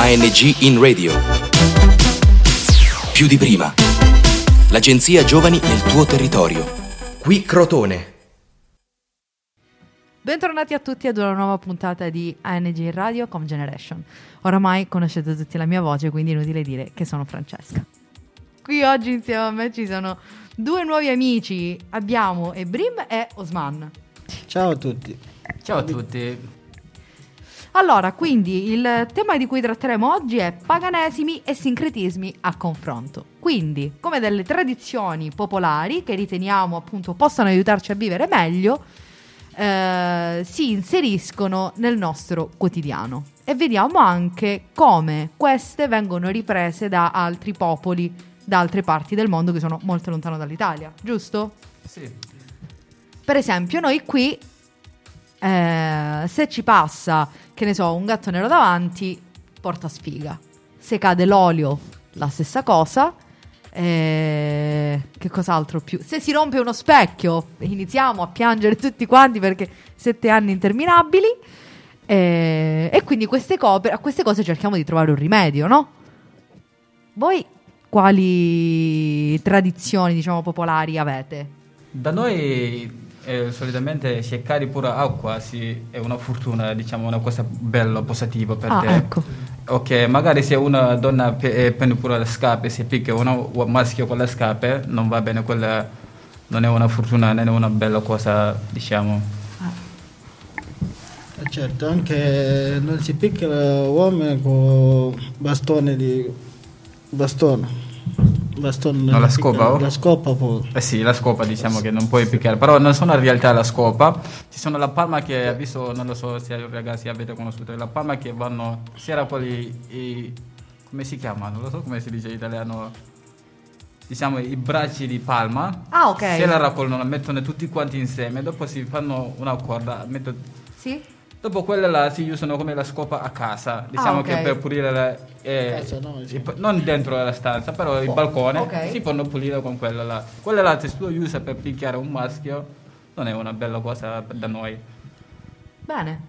ANG in radio. Più di prima. L'agenzia Giovani nel tuo territorio. Qui Crotone. Bentornati a tutti ad una nuova puntata di ANG in Radio Com Generation. Oramai conoscete tutti la mia voce, quindi è inutile dire che sono Francesca. Qui oggi insieme a me ci sono due nuovi amici. Abbiamo Ebrim e Osman. Ciao a tutti. Ciao a tutti. Allora, quindi il tema di cui tratteremo oggi è paganesimi e sincretismi a confronto. Quindi, come delle tradizioni popolari che riteniamo appunto possano aiutarci a vivere meglio, eh, si inseriscono nel nostro quotidiano. E vediamo anche come queste vengono riprese da altri popoli, da altre parti del mondo che sono molto lontano dall'Italia, giusto? Sì. Per esempio, noi qui, eh, se ci passa, che ne so, un gatto nero davanti, porta sfiga. Se cade l'olio, la stessa cosa. Eh, che cos'altro più? Se si rompe uno specchio, iniziamo a piangere tutti quanti perché sette anni interminabili. Eh, e quindi queste co- a queste cose cerchiamo di trovare un rimedio, no? Voi quali tradizioni, diciamo, popolari avete? Da noi eh, solitamente cercare pure acqua sì, è una fortuna, diciamo una cosa bella, positiva per Ah, te. ecco. Ok, magari se una donna pe- eh, prende pure le scarpe, si picchia uno un maschio con le scarpe, non va bene, quella non è una fortuna, non è una bella cosa, diciamo. Eh, Certo, anche non si picchia l'uomo con bastone di bastone. Bastone No, la si picchia- scopa, oh? La scopa pure. Eh sì, la scopa diciamo che non puoi picchiare, però non sono in realtà la scopa, ci sono la palma che ha visto, non lo so se ragazzi avete conosciuto, la palma che vanno, c'era quelli, i, come si chiama, non lo so come si dice in italiano, diciamo i bracci di palma, Ah, ok. se la raccolgono, la mettono tutti quanti insieme, dopo si fanno una corda, metto- Sì? Dopo quella la si usano come la scopa a casa, diciamo Ah, ok. che per pulire la, eh, casa, no, i- non dentro la stanza, però il Oh, balcone ok. si possono pulire con quella là. Quella là se tu usa per picchiare un maschio non è una bella cosa da noi. Bene.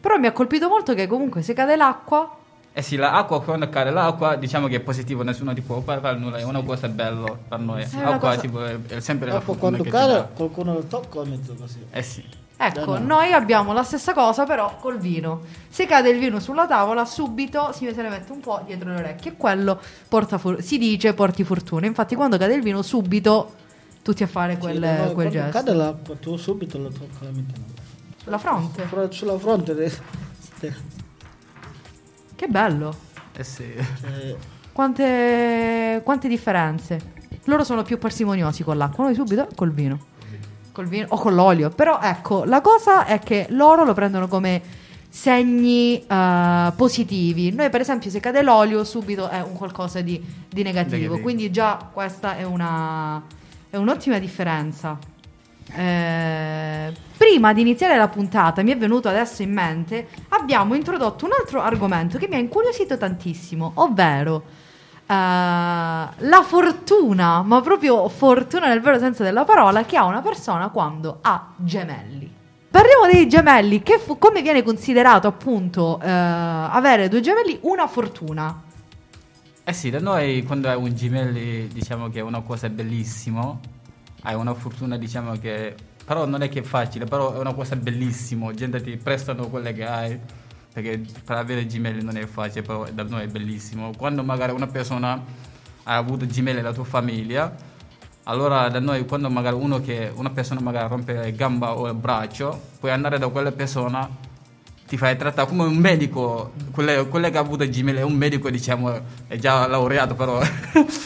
Però mi ha colpito molto che comunque se cade l'acqua... Eh sì, l'acqua quando cade l'acqua diciamo che è positivo, nessuno ti può fare nulla, è una cosa bella per noi. una L'acqua cosa- tipo, è, è sempre la Dopo fortuna quando cade qualcuno lo tocca e mette così. Eh sì. Ecco, No, no. noi abbiamo la stessa cosa però col vino. Se cade il vino sulla tavola, subito si se ne mette un po' dietro le orecchie e quello porta for- si dice porti fortuna. Infatti quando cade il vino, subito tutti a fare quel, Sì, noi quel gesto. cade l'acqua tu subito lo tocca la metti Sulla fronte. Fra- sulla fronte. de- de- Che bello. Eh sì. cioè, Quante, quante differenze. Loro sono più parsimoniosi con l'acqua, noi subito col vino. Col vino o con l'olio. Però ecco, la cosa è che loro lo prendono come segni eh, positivi. Noi per esempio se cade l'olio subito è un qualcosa di, di negativo. Negativo. Quindi già questa è, una, è un'ottima differenza. Eh, prima di iniziare la puntata, mi è venuto adesso in mente, abbiamo introdotto un altro argomento che mi ha incuriosito tantissimo, ovvero la fortuna, ma proprio fortuna nel vero senso della parola, che ha una persona quando ha gemelli. Parliamo dei gemelli, che fu- come viene considerato appunto eh, avere due gemelli una fortuna? Eh sì, da noi quando hai un gemelli diciamo che è una cosa bellissima, hai una fortuna diciamo che... Però non è che è facile, però è una cosa bellissima, gente ti prestano quelle che hai, perché per avere gemelli non è facile, però da noi è bellissimo. Quando magari una persona ha avuto gemelli nella tua famiglia, allora da noi quando magari uno che, una persona magari rompe gamba o il braccio, puoi andare da quella persona ti fai trattare come un medico, quelle che ha avuto gemelli è un medico diciamo, è già laureato però...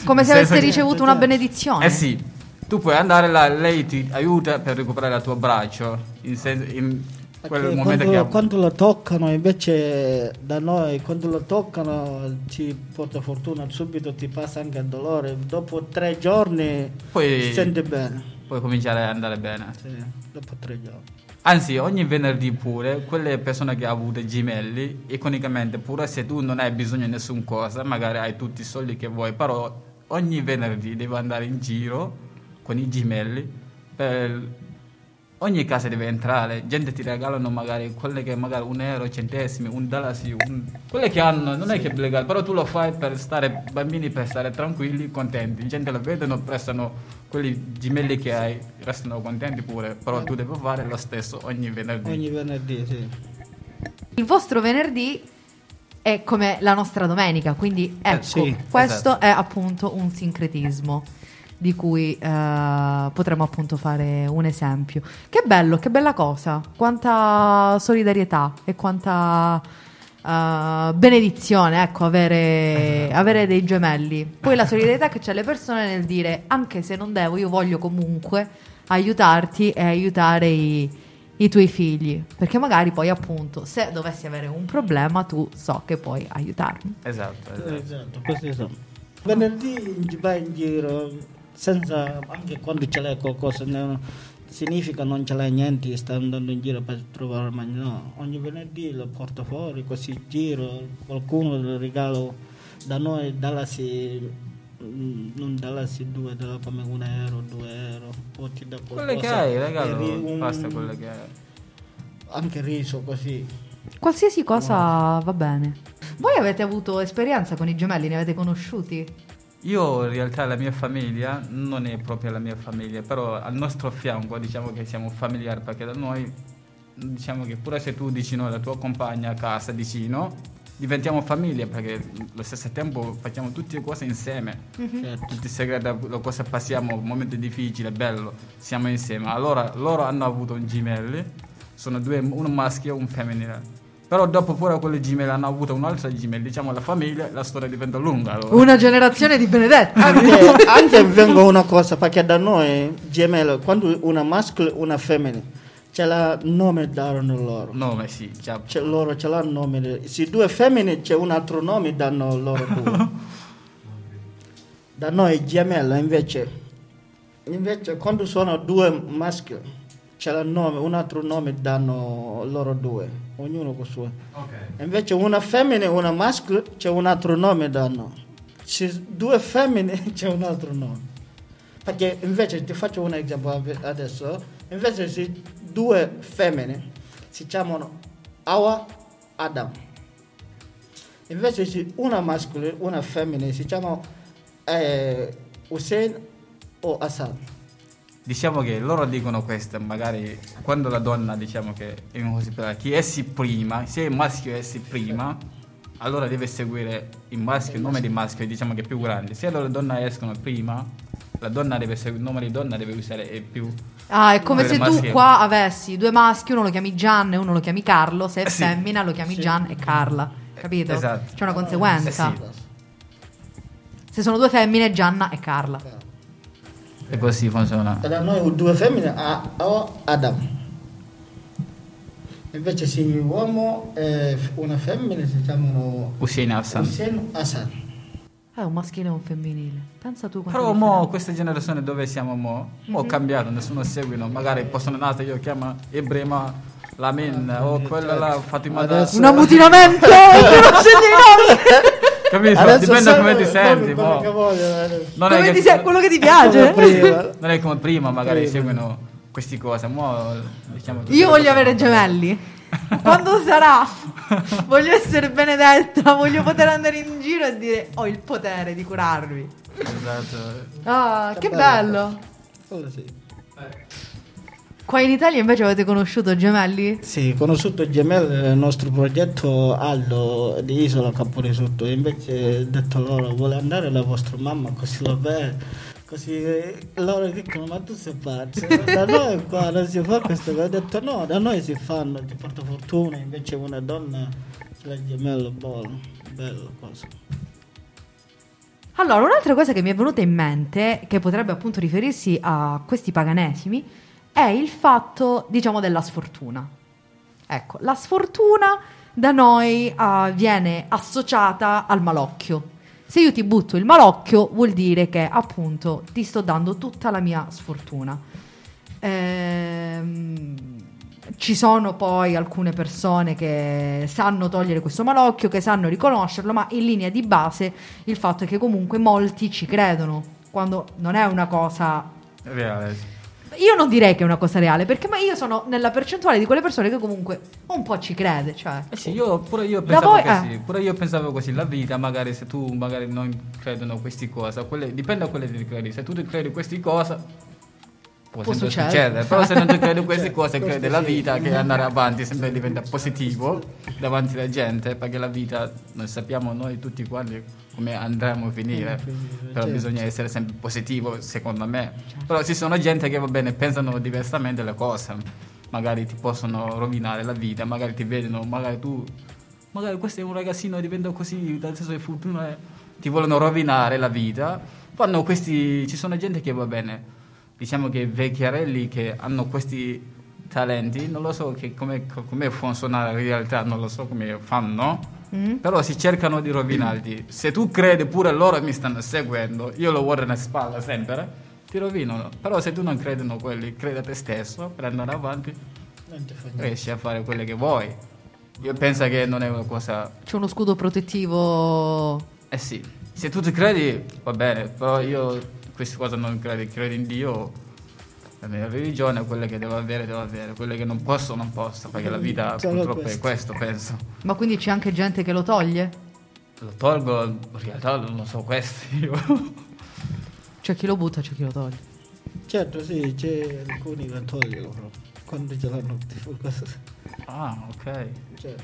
Come se avesse senso ricevuto una benedizione. Eh sì, tu puoi andare là, lei ti aiuta per recuperare il tuo braccio, in, sen- in Perché momento quando, che quando lo toccano invece da noi quando lo toccano ci porta fortuna subito ti passa anche il dolore. Dopo tre giorni Poi- si sente bene. Puoi cominciare ad andare bene. sì, dopo tre giorni. Anzi, ogni venerdì pure, quelle persone che hanno avuto gemelli, economicamente pure se tu non hai bisogno di nessuna cosa, magari hai tutti i soldi che vuoi, però ogni venerdì devi andare in giro con i gemelli per ogni casa deve entrare, gente ti regalano magari quelle che magari un euro, centesimi, un dalasi, un... quelle che hanno, non è che è legale, però tu lo fai per stare, bambini per stare tranquilli, contenti, gente lo vedono, prestano quelli gemelli che hai, restano contenti pure, però tu devi fare lo stesso ogni venerdì. Ogni venerdì, sì. Il vostro venerdì è come la nostra domenica, quindi ecco, sì, questo esatto. è appunto un sincretismo di cui eh, potremmo appunto fare un esempio. Che bello, che bella cosa, quanta solidarietà e quanta eh, benedizione, ecco, avere, avere dei gemelli. Poi la solidarietà che c'è alle persone nel dire, anche se non devo, io voglio comunque aiutarti e aiutare i, i tuoi figli, perché magari poi appunto se dovessi avere un problema tu so che puoi aiutarmi. Esatto, esatto. Esatto, questi sono. Venerdì vai in giro senza, anche quando ce l'hai qualcosa, no, significa non ce l'hai niente, stai andando in giro per trovare ma no, ogni venerdì lo porto fuori, così giro, qualcuno lo regalo da noi, dalasi, mm, non dalasi due, dalla come un euro, due euro, poi ti dà qualcosa. Quelle che hai, regalo, un- basta quelle che hai. Anche riso così. Qualsiasi cosa va bene. Voi avete avuto esperienza con i gemelli, ne avete conosciuti? Io in realtà la mia famiglia non è proprio la mia famiglia, però al nostro fianco diciamo che siamo familiari perché da noi diciamo che pure se tu dici no, la tua compagna a casa vicino, diventiamo famiglia perché allo stesso tempo facciamo tutte le cose insieme, Certo. tutti i segreti, le cose passiamo, momenti difficili, bello, siamo insieme. Allora loro hanno avuto un gemelli, sono due, uno maschio e un femminile. Però dopo pure quelle gemelli hanno avuto un altro gemello, diciamo la famiglia, la storia diventa lunga. allora. Una generazione di benedetti. Anche, anche vengo una cosa, perché da noi gemello, quando una maschio e una femmina, ce l'ha nome darono loro. Nome sì, già. C'è loro ce l'hanno nome. Se due femmine c'è un altro nome danno loro due. da noi gemello invece, invece quando sono due maschi c'è il nome, un altro nome danno loro due, ognuno con suo. Invece una femmina e una maschio c'è un altro nome danno. Se due femmine c'è un altro nome. Perché invece ti faccio un esempio adesso, invece se due femmine si chiamano Awa Adam. Invece se una maschio e una femmina si chiamano eh, Hussein o Hassan. Diciamo che loro dicono questo, magari quando la donna diciamo che è in ospedale, chi essi prima, se il maschio essi prima, allora deve seguire il maschio, il nome di maschio, diciamo che è più grande. Se le donne escono prima, la donna deve seguire, il nome di donna deve usare il più... Ah, è come se tu qua avessi due maschi, uno lo chiami Gian e uno lo chiami Carlo, se è Eh sì. femmina lo chiami Gian e Carla, capito? Esatto. C'è una conseguenza. Eh sì. Se sono due femmine, Gianna e Carla. E così funziona. E da noi due femmine a o Adam. Invece se uomo e una femmina si chiamano Hussein Hassan. Hussein Hassan. È un maschile e un femminile. Pensa tu Però mo, questa generazione dove siamo mo, mo Mhm. è cambiato, nessuno seguono, magari possono nata io chiamo Ibrahima Lamin o quella là Fatima da... Adesso- Un ammutinamento! non scendi i nomi! Capito? Adesso Dipende sai- come ti senti, voglio, eh. Non Come è ti che- sei- quello che ti piace? Non è come prima, magari Prima. seguono queste cose. Mo, diciamo Io voglio avere gemelli. Quando sarà? Voglio essere benedetta, voglio poter andare in giro e dire ho il potere di curarvi. Esatto. Ah, Che che bello. bello. Quello sì. Qua in Italia invece avete conosciuto gemelli? Sì, conosciuto il gemello del nostro progetto Aldo di Isola Caporisotto, invece ho detto loro vuole andare la vostra mamma così lo vede, così eh, loro dicono ma tu sei pazzo, da noi qua non si fa questo, ho detto no, da noi si fanno, ti porta fortuna, invece una donna il gemello buono, bello cosa. Allora, un'altra cosa che mi è venuta in mente, che potrebbe appunto riferirsi a questi paganesimi, è il fatto, diciamo, della sfortuna. Ecco, la sfortuna da noi ah, viene associata al malocchio. Se io ti butto il malocchio, vuol dire che appunto ti sto dando tutta la mia sfortuna. Ehm, ci sono poi alcune persone che sanno togliere questo malocchio, che sanno riconoscerlo, ma in linea di base il fatto è che comunque molti ci credono, quando non è una cosa sì. Io non direi che è una cosa reale, perché ma io sono nella percentuale di quelle persone che comunque un po' ci crede, cioè. Eh sì, io, pure io pensavo voi- così, eh. pure io pensavo così, la vita magari se tu magari non credono a queste cose, quelle- dipende da quelle che ti credi, se tu credi a queste cose può, Può sempre succedere. però se non ti credi a queste cose questo credi la sì. vita che andare avanti sempre diventa positivo davanti alla gente, perché la vita non sappiamo noi tutti quanti come andremo a finire, però certo. bisogna essere sempre positivo secondo me, però ci sono gente che va bene, pensano diversamente le cose, magari ti possono rovinare la vita, magari ti vedono, magari tu magari questo è un ragazzino diventa così dal senso di fortuna e ti vogliono rovinare la vita fanno questi ci sono gente che va bene diciamo che vecchiarelli che hanno questi talenti non lo so che come, come funziona in realtà non lo so come fanno Mm? però si cercano di rovinarti se tu credi pure loro mi stanno seguendo io lo guardo nella spalla sempre ti rovinano però se tu non credi in quelli credi a te stesso per andare avanti riesci a fare quello che vuoi. Io penso che non è una cosa... C'è uno scudo protettivo. Eh sì, se tu ti credi va bene, però io queste cose non credo, credo in Dio, la mia religione, quelle che devo avere, devo avere, quelle che non posso, non posso, perché la vita Solo purtroppo è questo. questo, penso. Ma quindi c'è anche gente che lo toglie? Lo tolgo, in realtà non lo so questo io. C'è chi lo butta, c'è chi lo toglie. Certo, sì, c'è alcuni che togliono proprio. Quando ce l'hanno tipo cosa. ah, ok. Certo.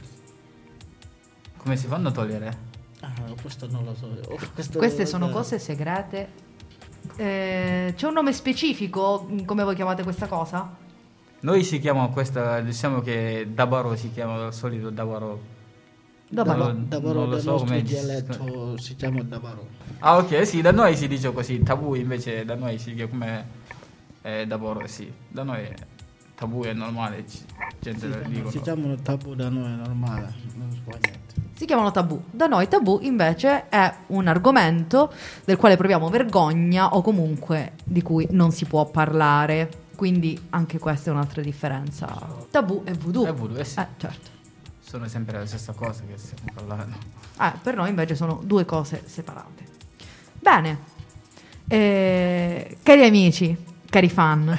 Come si fanno a togliere? Ah, questo non lo so. Oh, questo- Queste sono cose segrete. Eh, c'è un nome specifico mm, come voi chiamate questa cosa? Noi si chiama questa, diciamo che Dabaro si chiama al solito Dabaro. Dabaro. Non- Davaro non lo del so nostro come- dialetto si chiama Davaro. Ah ok, sì, da noi si dice così, tabù invece da noi si chiama come eh, Dabaro, sì. Da noi tabù è normale, gente lo Si, dicono. si chiamano tabù da noi, è normale, non niente. Si chiamano tabù. Da noi tabù invece è un argomento del quale proviamo vergogna o comunque di cui non si può parlare. Quindi anche questa è un'altra differenza. Tabù e voodoo. È voodoo, eh sì. Eh, certo. Sono sempre la stessa cosa che stiamo parlando. Eh, per noi invece sono due cose separate. Bene, Eh, cari amici, cari fan,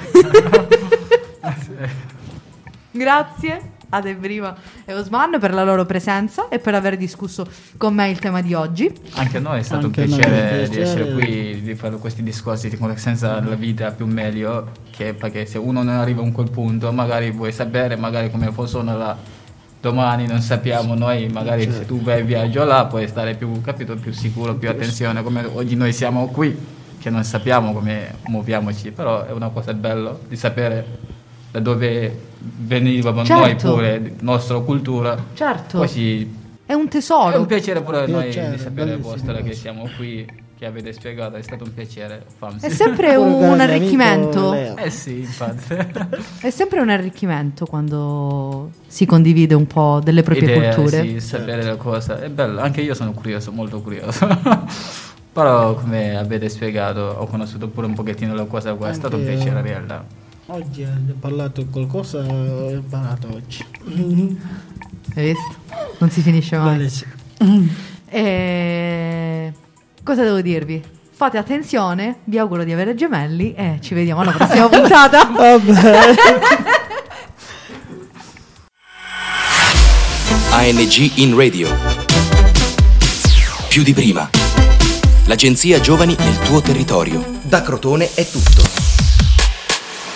grazie ad Ebrima e Osman per la loro presenza e per aver discusso con me il tema di oggi. Anche a noi è stato Anche un piacere, di essere qui, di fare questi discorsi di come senza la vita più meglio, che perché se uno non arriva a quel punto magari vuoi sapere magari come funziona la domani, non sappiamo noi, magari Certo. se tu vai in viaggio là puoi stare più, capito, più sicuro, più attenzione, come oggi noi siamo qui, che non sappiamo come muoviamoci, però è una cosa bella di sapere da dove venivamo Certo. noi pure, la nostra cultura. Certo, Poi si è un è un tesoro. piacere pure a noi Piacere, di sapere bellissimo vostra che siamo qui, che avete spiegato, è stato un piacere. Famsi. È sempre un grande arricchimento. Eh sì, infatti. È sempre un arricchimento quando si condivide un po' delle proprie Idea, culture. Sì, sapere le cose. È bello, anche io sono curioso, molto curioso. Però come avete spiegato, ho conosciuto pure un pochettino la cosa qua, è stato un Anche- piacere in realtà. Oggi hai parlato qualcosa, ho imparato oggi. Hai visto? Non si finisce mai. E... Cosa devo dirvi? Fate attenzione, vi auguro di avere gemelli e ci vediamo alla prossima puntata. Vabbè. ANG in radio. Più di prima. L'agenzia Giovani nel tuo territorio. Da Crotone è tutto.